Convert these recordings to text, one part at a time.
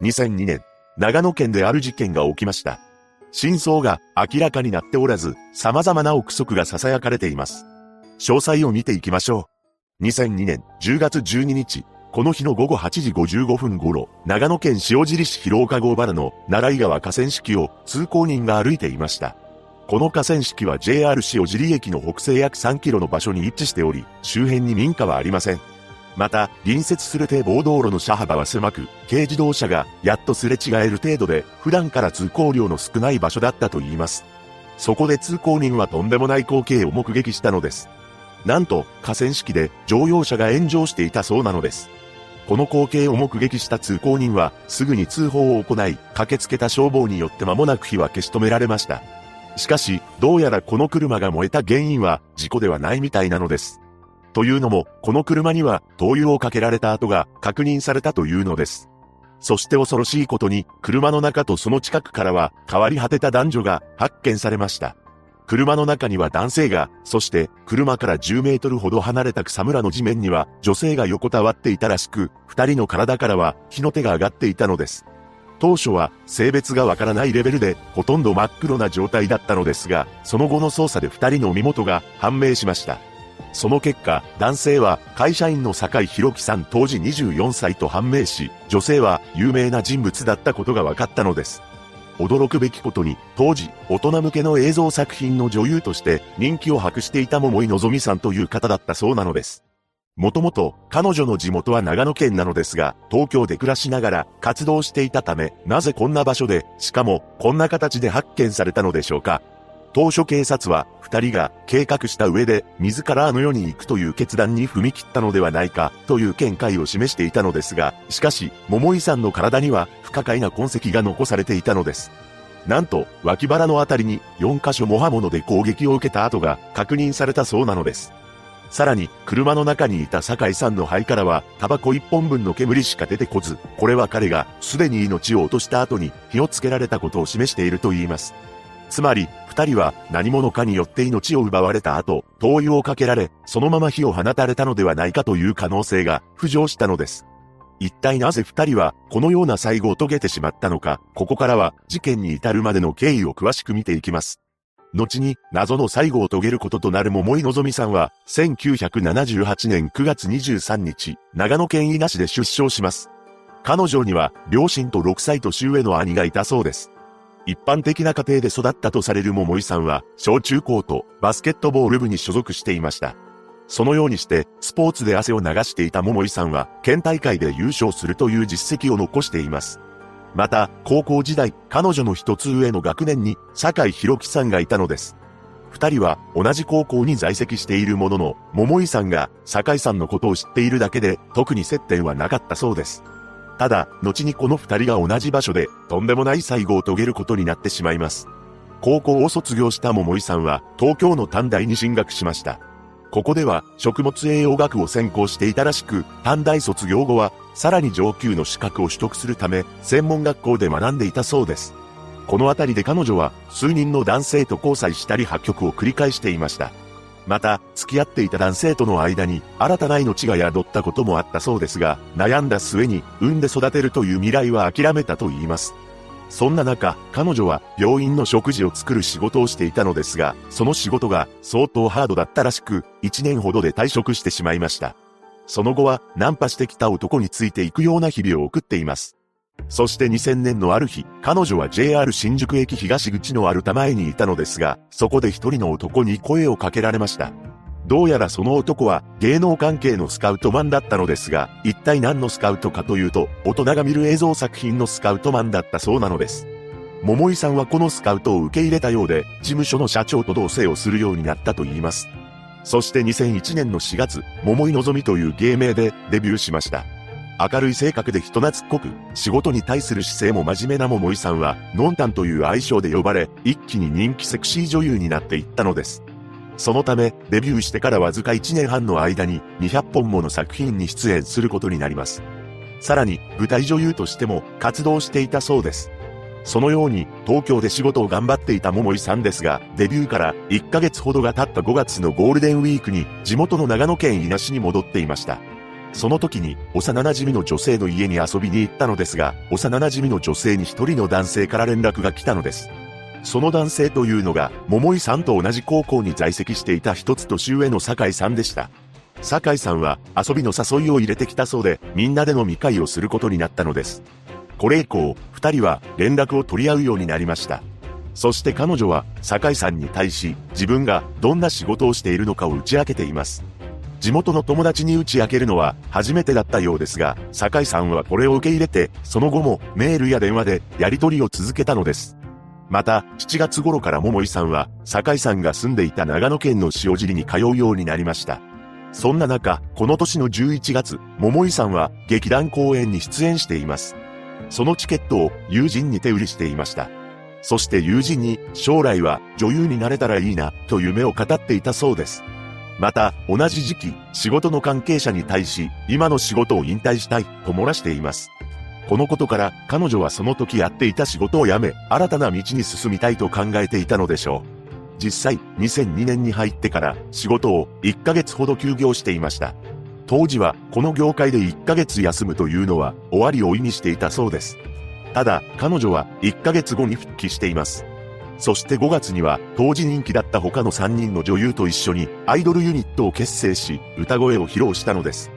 2002年、長野県である事件が起きました。真相が明らかになっておらず、様々な憶測が囁かれています。詳細を見ていきましょう。2002年10月12日、この日の午後8時55分頃、長野県塩尻市広岡郷原の奈良井川河川敷を通行人が歩いていました。この河川敷は JR 塩尻駅の北西約3キロの場所に位置しており、周辺に民家はありません。また、隣接する堤防道路の車幅は狭く、軽自動車がやっとすれ違える程度で、普段から通行量の少ない場所だったと言います。そこで通行人はとんでもない光景を目撃したのです。なんと、河川敷で乗用車が炎上していたそうなのです。この光景を目撃した通行人は、すぐに通報を行い、駆けつけた消防によって間もなく火は消し止められました。しかし、どうやらこの車が燃えた原因は、事故ではないみたいなのです。というのも、この車には灯油をかけられた跡が確認されたというのです。そして恐ろしいことに、車の中とその近くからは変わり果てた男女が発見されました。車の中には男性が、そして車から10メートルほど離れた草むらの地面には女性が横たわっていたらしく、二人の体からは火の手が上がっていたのです。当初は性別がわからないレベルでほとんど真っ黒な状態だったのですが、その後の捜査で二人の身元が判明しました。その結果、男性は会社員の坂井宏樹さん当時24歳と判明し、女性は有名な人物だったことが分かったのです。驚くべきことに、当時、大人向けの映像作品の女優として人気を博していた桃井のぞみさんという方だったそうなのです。もともと、彼女の地元は長野県なのですが、東京で暮らしながら活動していたため、なぜこんな場所で、しかも、こんな形で発見されたのでしょうか。当初警察は、二人が計画した上で、自らあの世に行くという決断に踏み切ったのではないか、という見解を示していたのですが、しかし、桃井さんの体には、不可解な痕跡が残されていたのです。なんと、脇腹のあたりに、4箇所も刃物で攻撃を受けた跡が、確認されたそうなのです。さらに、車の中にいた酒井さんの肺からは、タバコ1本分の煙しか出てこず、これは彼が、すでに命を落とした後に、火をつけられたことを示していると言います。つまり、二人は何者かによって命を奪われた後、灯油をかけられ、そのまま火を放たれたのではないかという可能性が浮上したのです。一体なぜ二人はこのような最後を遂げてしまったのか、ここからは事件に至るまでの経緯を詳しく見ていきます。後に謎の最後を遂げることとなる桃井のぞみさんは、1978年9月23日、長野県伊那市で出生します。彼女には両親と6歳年上の兄がいたそうです。一般的な家庭で育ったとされる桃井さんは、小中高とバスケットボール部に所属していました。そのようにして、スポーツで汗を流していた桃井さんは、県大会で優勝するという実績を残しています。また、高校時代、彼女の一つ上の学年に、酒井宏樹さんがいたのです。二人は同じ高校に在籍しているものの、桃井さんが酒井さんのことを知っているだけで、特に接点はなかったそうです。ただ、後にこの二人が同じ場所で、とんでもない最後を遂げることになってしまいます。高校を卒業した桃井さんは、東京の短大に進学しました。ここでは、食物栄養学を専攻していたらしく、短大卒業後は、さらに上級の資格を取得するため、専門学校で学んでいたそうです。このあたりで彼女は、数人の男性と交際したり破局を繰り返していました。また、付き合っていた男性との間に新たな命が宿ったこともあったそうですが、悩んだ末に産んで育てるという未来は諦めたと言います。そんな中、彼女は病院の食事を作る仕事をしていたのですが、その仕事が相当ハードだったらしく、1年ほどで退職してしまいました。その後はナンパしてきた男についていくような日々を送っています。そして2000年のある日、彼女は JR 新宿駅東口のアルタ前にいたのですが、そこで一人の男に声をかけられました。どうやらその男は芸能関係のスカウトマンだったのですが、一体何のスカウトかというと、大人が見る映像作品のスカウトマンだったそうなのです。桃井さんはこのスカウトを受け入れたようで、事務所の社長と同棲をするようになったと言います。そして2001年の4月、桃井のぞみという芸名でデビューしました。明るい性格で人懐っこく、仕事に対する姿勢も真面目な桃井さんは、ノンタンという愛称で呼ばれ、一気に人気セクシー女優になっていったのです。そのため、デビューしてからわずか1年半の間に、200本もの作品に出演することになります。さらに、舞台女優としても活動していたそうです。そのように、東京で仕事を頑張っていた桃井さんですが、デビューから1ヶ月ほどが経った5月のゴールデンウィークに、地元の長野県伊那市に戻っていました。その時に幼馴染の女性の家に遊びに行ったのですが、幼馴染の女性に一人の男性から連絡が来たのです。その男性というのが、桃井さんと同じ高校に在籍していた一つ年上の酒井さんでした。酒井さんは遊びの誘いを入れてきたそうで、みんなで飲み会をすることになったのです。これ以降、二人は連絡を取り合うようになりました。そして彼女は、酒井さんに対し、自分がどんな仕事をしているのかを打ち明けています。地元の友達に打ち明けるのは初めてだったようですが、酒井さんはこれを受け入れて、その後もメールや電話でやり取りを続けたのです。また、7月頃から桃井さんは、酒井さんが住んでいた長野県の塩尻に通うようになりました。そんな中、この年の11月、桃井さんは劇団公演に出演しています。そのチケットを友人に手売りしていました。そして友人に将来は女優になれたらいいなと夢を語っていたそうです。また、同じ時期、仕事の関係者に対し、今の仕事を引退したいと漏らしています。このことから彼女はその時やっていた仕事を辞め、新たな道に進みたいと考えていたのでしょう。実際、2002年に入ってから仕事を1ヶ月ほど休業していました。当時はこの業界で1ヶ月休むというのは終わりを意味していたそうです。ただ、彼女は1ヶ月後に復帰しています。そして5月には当時人気だった他の3人の女優と一緒にアイドルユニットを結成し、歌声を披露したのです。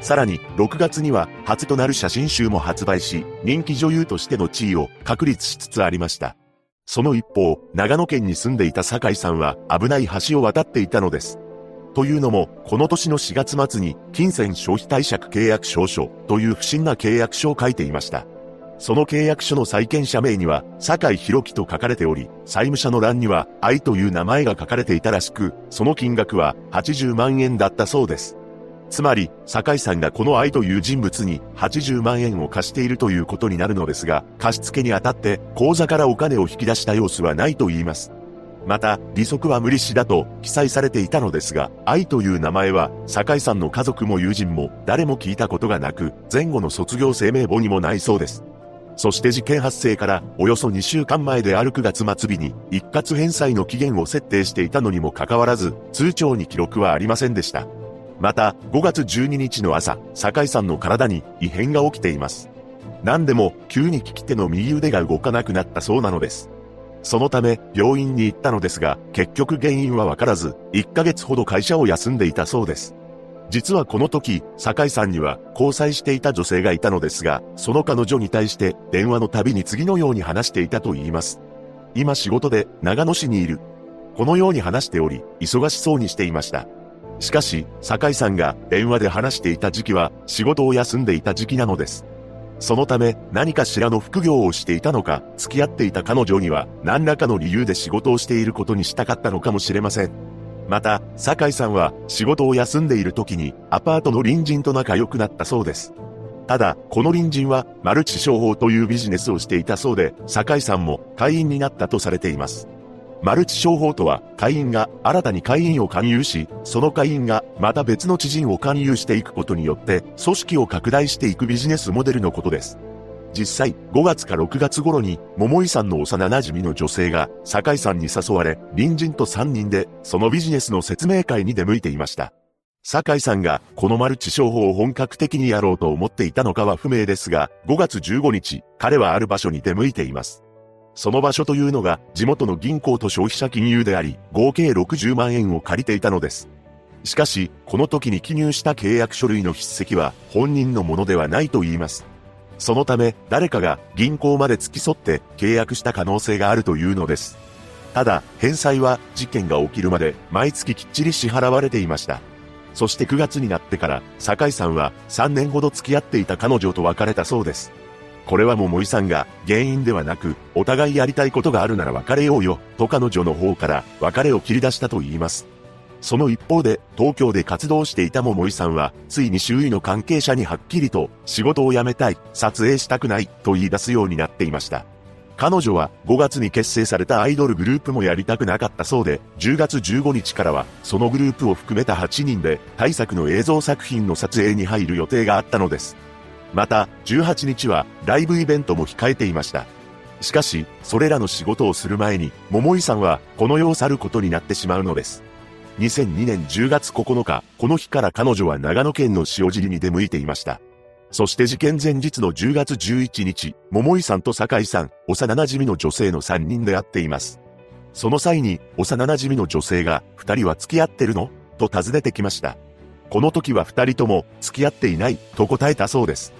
さらに、6月には初となる写真集も発売し、人気女優としての地位を確立しつつありました。その一方、長野県に住んでいた酒井さんは危ない橋を渡っていたのです。というのも、この年の4月末に、金銭消費貸借契約証書という不審な契約書を書いていました。その契約書の債権者名には、酒井宏樹と書かれており、債務者の欄には、愛という名前が書かれていたらしく、その金額は80万円だったそうです。つまり、酒井さんがこの愛という人物に80万円を貸しているということになるのですが、貸付にあたって口座からお金を引き出した様子はないと言います。また、利息は無利子だと記載されていたのですが、愛という名前は、酒井さんの家族も友人も誰も聞いたことがなく、前後の卒業生名簿にもないそうです。そして事件発生からおよそ2週間前である9月末日に一括返済の期限を設定していたのにもかかわらず、通帳に記録はありませんでした。また、5月12日の朝、酒井さんの体に異変が起きています。何でも、急に利き手の右腕が動かなくなったそうなのです。そのため、病院に行ったのですが、結局原因はわからず、1ヶ月ほど会社を休んでいたそうです。実はこの時、酒井さんには交際していた女性がいたのですが、その彼女に対して電話のたびに次のように話していたと言います。今仕事で長野市にいる。このように話しており、忙しそうにしていました。しかし、酒井さんが電話で話していた時期は仕事を休んでいた時期なのです。そのため何かしらの副業をしていたのか、付き合っていた彼女には何らかの理由で仕事をしていることにしたかったのかもしれません。また、酒井さんは仕事を休んでいる時にアパートの隣人と仲良くなったそうです。ただ、この隣人はマルチ商法というビジネスをしていたそうで、酒井さんも会員になったとされています。マルチ商法とは、会員が新たに会員を勧誘し、その会員がまた別の知人を勧誘していくことによって、組織を拡大していくビジネスモデルのことです。実際、5月か6月頃に、桃井さんの幼馴染の女性が、酒井さんに誘われ、隣人と3人で、そのビジネスの説明会に出向いていました。酒井さんが、このマルチ商法を本格的にやろうと思っていたのかは不明ですが、5月15日、彼はある場所に出向いています。その場所というのが地元の銀行と消費者金融であり、合計60万円を借りていたのです。しかし、この時に記入した契約書類の筆跡は本人のものではないと言います。そのため、誰かが銀行まで付き添って契約した可能性があるというのです。ただ、返済は事件が起きるまで毎月きっちり支払われていました。そして9月になってから、酒井さんは3年ほど付き合っていた彼女と別れたそうです。これは桃井さんが原因ではなく、お互いやりたいことがあるなら別れようよ、と彼女の方から別れを切り出したと言います。その一方で、東京で活動していた桃井さんは、ついに周囲の関係者にはっきりと、仕事を辞めたい、撮影したくない、と言い出すようになっていました。彼女は5月に結成されたアイドルグループもやりたくなかったそうで、10月15日からは、そのグループを含めた8人で、大作の映像作品の撮影に入る予定があったのです。また、18日はライブイベントも控えていました。しかし、それらの仕事をする前に、桃井さんはこの世を去ることになってしまうのです。2002年10月9日、この日から彼女は長野県の塩尻に出向いていました。そして事件前日の10月11日、桃井さんと酒井さん、幼馴染の女性の3人で会っています。その際に、幼馴染の女性が、二人は付き合ってるの？と尋ねてきました。この時は二人とも、付き合っていない、と答えたそうです。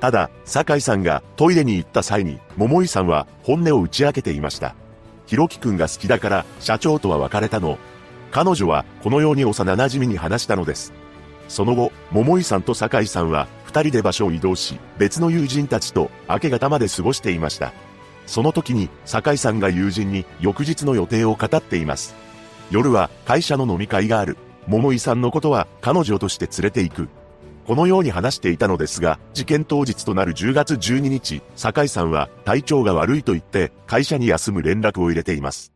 ただ、酒井さんがトイレに行った際に、桃井さんは本音を打ち明けていました。ひろきくんが好きだから、社長とは別れたの。彼女は、このように幼馴染に話したのです。その後、桃井さんと酒井さんは、二人で場所を移動し、別の友人たちと明け方まで過ごしていました。その時に、酒井さんが友人に翌日の予定を語っています。夜は会社の飲み会がある。桃井さんのことは彼女として連れて行く。このように話していたのですが、事件当日となる10月12日、酒井さんは体調が悪いと言って会社に休む連絡を入れています。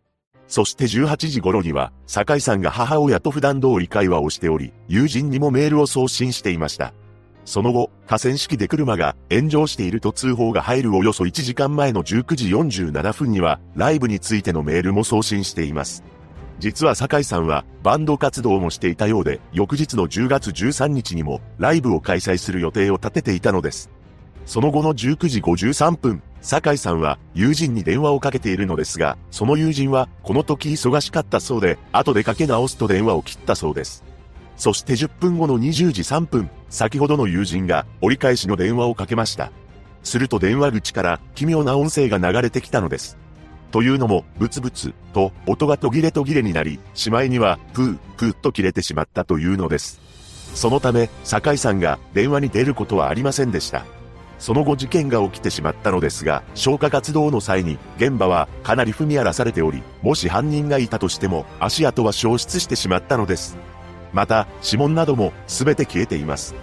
そして18時頃には、酒井さんが母親と普段通り会話をしており、友人にもメールを送信していました。その後、河川敷で車が炎上していると通報が入るおよそ1時間前の19時47分には、ライブについてのメールも送信しています。実は酒井さんはバンド活動もしていたようで、翌日の10月13日にもライブを開催する予定を立てていたのです。その後の19時53分、酒井さんは友人に電話をかけているのですが、その友人はこの時忙しかったそうで、後でかけ直すと電話を切ったそうです。そして10分後の20時3分、先ほどの友人が折り返しの電話をかけました。すると電話口から奇妙な音声が流れてきたのです。というのも、ブツブツと音が途切れ途切れになり、しまいにはプー、プーと切れてしまったというのです。そのため、酒井さんが電話に出ることはありませんでした。その後事件が起きてしまったのですが、消火活動の際に、現場はかなり踏み荒らされており、もし犯人がいたとしても、足跡は消失してしまったのです。また、指紋なども全て消えています。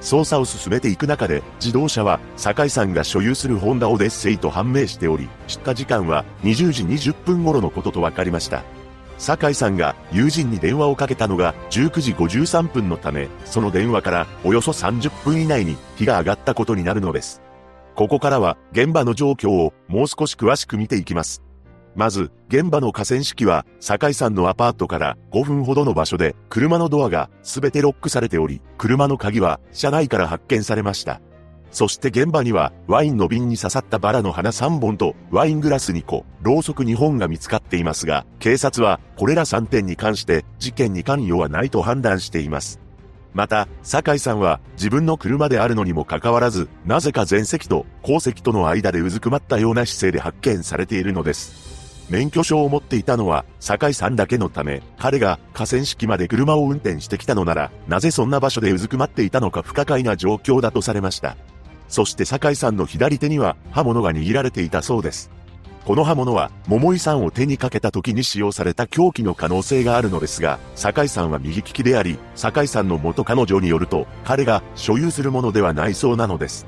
捜査を進めていく中で、自動車は、酒井さんが所有するホンダオデッセイと判明しており、出火時間は20時20分頃のことと分かりました。酒井さんが友人に電話をかけたのが19時53分のため、その電話からおよそ30分以内に火が上がったことになるのです。ここからは現場の状況をもう少し詳しく見ていきます。まず、現場の河川敷は、酒井さんのアパートから5分ほどの場所で、車のドアが全てロックされており、車の鍵は車内から発見されました。そして現場には、ワインの瓶に刺さったバラの花3本と、ワイングラス2個、ろうそく2本が見つかっていますが、警察は、これら3点に関して、事件に関与はないと判断しています。また、酒井さんは自分の車であるのにもかかわらず、なぜか前席と後席との間でうずくまったような姿勢で発見されているのです。免許証を持っていたのは、酒井さんだけのため、彼が河川敷まで車を運転してきたのなら、なぜそんな場所でうずくまっていたのか不可解な状況だとされました。そして酒井さんの左手には刃物が握られていたそうです。この刃物は、桃井さんを手にかけた時に使用された凶器の可能性があるのですが、酒井さんは右利きであり、酒井さんの元彼女によると、彼が所有するものではないそうなのです。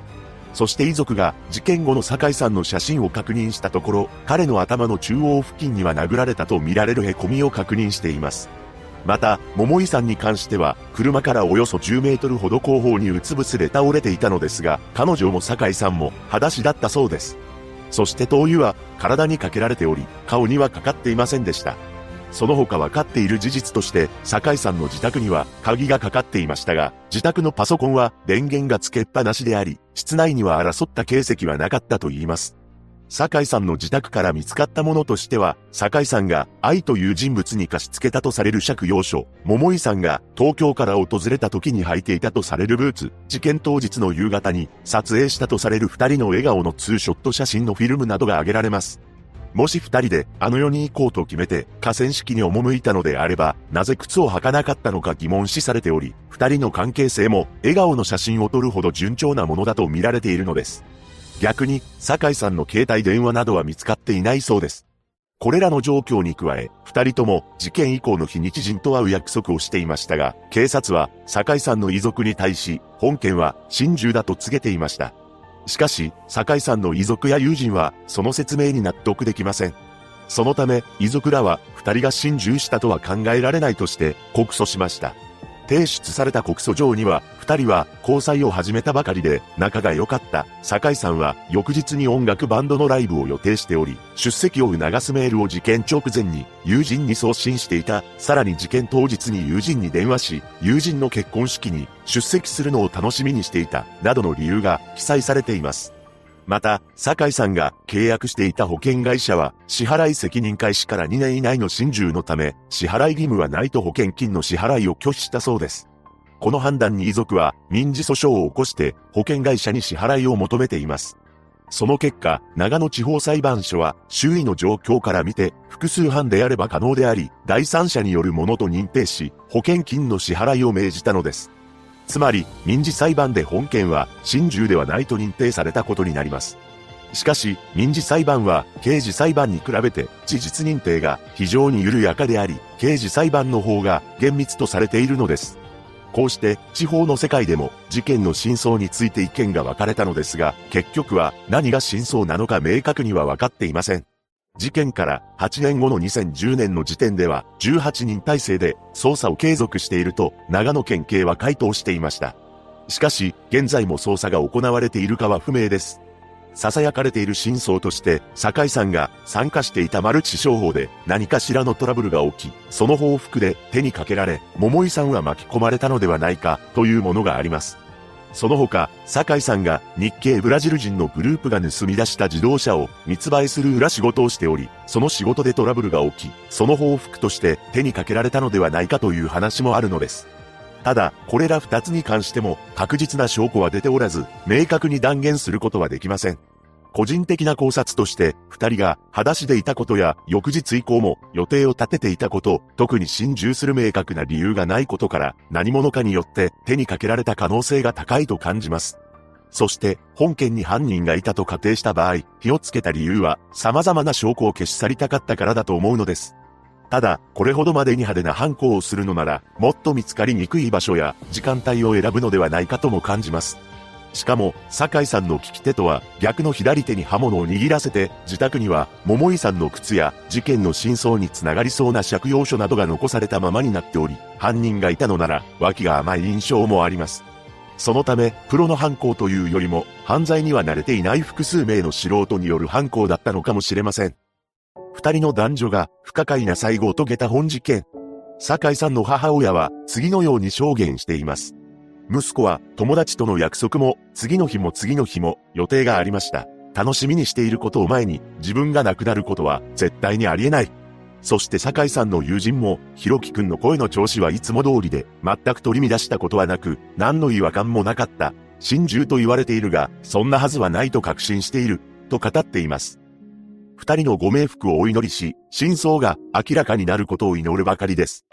そして遺族が事件後の酒井さんの写真を確認したところ、彼の頭の中央付近には殴られたと見られる凹みを確認しています。また、桃井さんに関しては、車からおよそ10メートルほど後方にうつ伏せで倒れていたのですが、彼女も酒井さんも裸足だったそうです。そして灯油は体にかけられており、顔にはかかっていませんでした。その他分かっている事実として、酒井さんの自宅には鍵がかかっていましたが、自宅のパソコンは電源がつけっぱなしであり、室内には争った形跡はなかったと言います。酒井さんの自宅から見つかったものとしては、酒井さんが愛という人物に貸し付けたとされる借用書、桃井さんが東京から訪れた時に履いていたとされるブーツ、事件当日の夕方に撮影したとされる二人の笑顔のツーショット写真のフィルムなどが挙げられます。もし二人であの世に行こうと決めて河川敷に赴いたのであれば、なぜ靴を履かなかったのか疑問視されており、二人の関係性も笑顔の写真を撮るほど順調なものだと見られているのです。逆に、酒井さんの携帯電話などは見つかっていないそうです。これらの状況に加え、二人とも事件以降の非日に知人と会う約束をしていましたが、警察は酒井さんの遺族に対し、本件は心中だと告げていました。しかし、酒井さんの遺族や友人は、その説明に納得できません。そのため、遺族らは、二人が心中したとは考えられないとして、告訴しました。提出された告訴状には、二人は交際を始めたばかりで仲が良かった。酒井さんは翌日に音楽バンドのライブを予定しており、出席を促すメールを事件直前に友人に送信していた。さらに事件当日に友人に電話し、友人の結婚式に出席するのを楽しみにしていた。などの理由が記載されています。また、酒井さんが契約していた保険会社は、支払い責任開始から2年以内の心中のため、支払い義務はないと保険金の支払いを拒否したそうです。この判断に遺族は民事訴訟を起こして保険会社に支払いを求めています。その結果、長野地方裁判所は周囲の状況から見て複数犯であれば可能であり、第三者によるものと認定し、保険金の支払いを命じたのです。つまり、民事裁判で本件は、心中ではないと認定されたことになります。しかし、民事裁判は、刑事裁判に比べて、事実認定が非常に緩やかであり、刑事裁判の方が厳密とされているのです。こうして、地方の世界でも、事件の真相について意見が分かれたのですが、結局は、何が真相なのか明確には分かっていません。事件から8年後の2010年の時点では18人体制で捜査を継続していると長野県警は回答していました。しかし、現在も捜査が行われているかは不明です。囁かれている真相として、酒井さんが参加していたマルチ商法で何かしらのトラブルが起き、その報復で手にかけられ、桃井さんは巻き込まれたのではないかというものがあります。その他、酒井さんが日系ブラジル人のグループが盗み出した自動車を密売する裏仕事をしており、その仕事でトラブルが起き、その報復として手にかけられたのではないかという話もあるのです。ただ、これら二つに関しても確実な証拠は出ておらず、明確に断言することはできません。個人的な考察として、二人が裸足でいたことや、翌日以降も予定を立てていたこと、特に心中する明確な理由がないことから、何者かによって手にかけられた可能性が高いと感じます。そして、本件に犯人がいたと仮定した場合、火をつけた理由は、様々な証拠を消し去りたかったからだと思うのです。ただ、これほどまでに派手な犯行をするのなら、もっと見つかりにくい場所や時間帯を選ぶのではないかとも感じます。しかも、酒井さんの利き手とは逆の左手に刃物を握らせて、自宅には桃井さんの靴や事件の真相につながりそうな借用書などが残されたままになっており、犯人がいたのなら脇が甘い印象もあります。そのため、プロの犯行というよりも、犯罪には慣れていない複数名の素人による犯行だったのかもしれません。二人の男女が不可解な最後を遂げた本事件。酒井さんの母親は次のように証言しています。息子は友達との約束も次の日も次の日も予定がありました。楽しみにしていることを前に自分が亡くなることは絶対にありえない。そして酒井さんの友人も、ひろきくんの声の調子はいつも通りで、全く取り乱したことはなく、何の違和感もなかった。心中と言われているが、そんなはずはないと確信している、と語っています。二人のご冥福をお祈りし、真相が明らかになることを祈るばかりです。